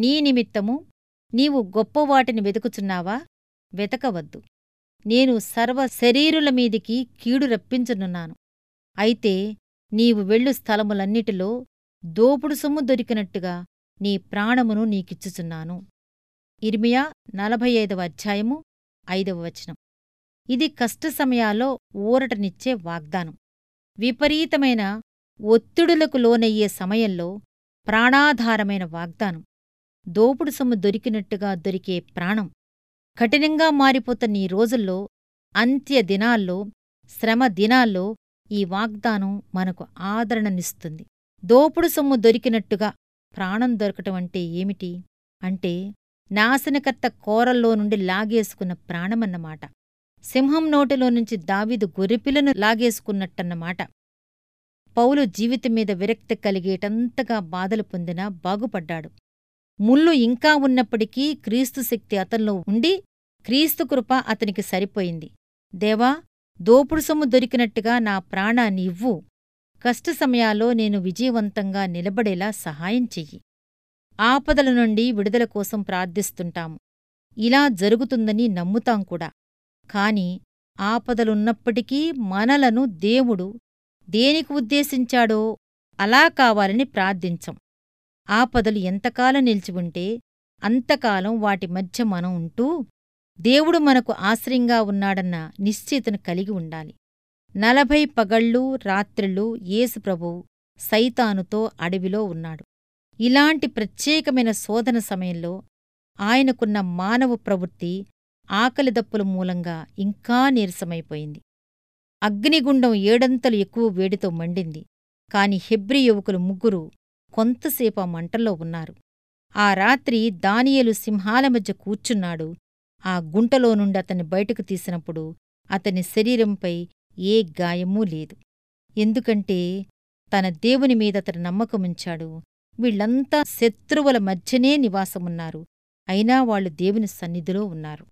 నీ నిమిత్తము నీవు గొప్పవాటిని వెతుకుచున్నావా? వెతకవద్దు. నేను సర్వ శరీరుల మీదికి కీడు రప్పించనున్నాను. అయితే నీవు వెళ్ళు స్థలములన్నిటిలో దోపుడు సొమ్ము దొరికినట్టుగా నీ ప్రాణమును నీకిచ్చుచున్నాను. ఇర్మియా నలభై ఐదవ అధ్యాయము ఐదవ వచనం. ఇది కష్ట సమయాల్లో ఊరటనిచ్చే వాగ్దానం. విపరీతమైన ఒత్తిడులకు లోనయ్యే సమయంలో ప్రాణాధారమైన వాగ్దానం. దోపుడు సొమ్ము దొరికినట్టుగా దొరికే ప్రాణం. కఠినంగా మారిపోతున్న ఈ రోజుల్లో అంత్య దినాల్లో శ్రమ దినాల్లో ఈ వాగ్దానం మనకు ఆదరణనిస్తుంది. దోపుడు సొమ్ము దొరికినట్టుగా ప్రాణం దొరకటం అంటే ఏమిటి? అంటే నాశనకర్త కోరల్లో నుండి లాగేసుకున్న ప్రాణమన్నమాట. సింహం నోటిలో నుంచి దావీదు గొర్రెపిల్లను లాగేసుకున్నట్టన్నమాట. పౌలు జీవితం మీద విరక్తి కలిగేటంతగా బాధలు పొందినా బాగుపడ్డాడు. ముళ్ళు ఇంకా ఉన్నప్పటికీ క్రీస్తు శక్తి అతనిలో ఉండి క్రీస్తు కృప అతనికి సరిపోయింది. దేవా దోపుడు సొమ్ము దొరికినట్టుగా నా ప్రాణాన్ని ఇవ్వు కష్ట సమయాల్లో నేను విజయవంతంగా నిలబడేలా సహాయం చెయ్యి. ఆపదల నుండి విడుదల కోసం ప్రార్థిస్తుంటాము. ఇలా జరుగుతుందని నమ్ముతాం కూడా. కాని ఆపదలున్నప్పటికీ మనలను దేవుడు దేనికి ఉద్దేశించాడో అలా కావాలని ప్రార్థించం. ఆపదలు ఎంతకాలం నిలిచి ఉంటే అంతకాలం వాటి మధ్య మనం ఉంటూ దేవుడు మనకు ఆశ్రయంగా ఉన్నాడన్న నిశ్చితను కలిగి ఉండాలి. నలభై పగళ్ళు రాత్రిళ్ళు యేసుప్రభు సైతానుతో అడవిలో ఉన్నాడు. ఇలాంటి ప్రత్యేకమైన శోధన సమయంలో ఆయనకున్న మానవ ప్రవృత్తి ఆకలిదప్పుల మూలంగా ఇంకా నీరసమైపోయింది. అగ్నిగుండం ఏడంతలు ఎక్కువ వేడితో మండింది. కాని హెబ్రి యువకులు ముగ్గురు కొంతసేపు ఆ మంటల్లో ఉన్నారు. ఆ రాత్రి దానియలు సింహాల మధ్య కూర్చున్నాడు. ఆ గుంటలో నుండి అతన్ని బయటకు తీసినప్పుడు అతని శరీరంపై ఏ గాయమూ లేదు. ఎందుకంటే తన దేవుని మీద అతడు నమ్మకముంచాడు. వీళ్ళంతా శత్రువుల మధ్యనే నివాసమున్నారు. అయినా వాళ్ళు దేవుని సన్నిధిలో ఉన్నారు.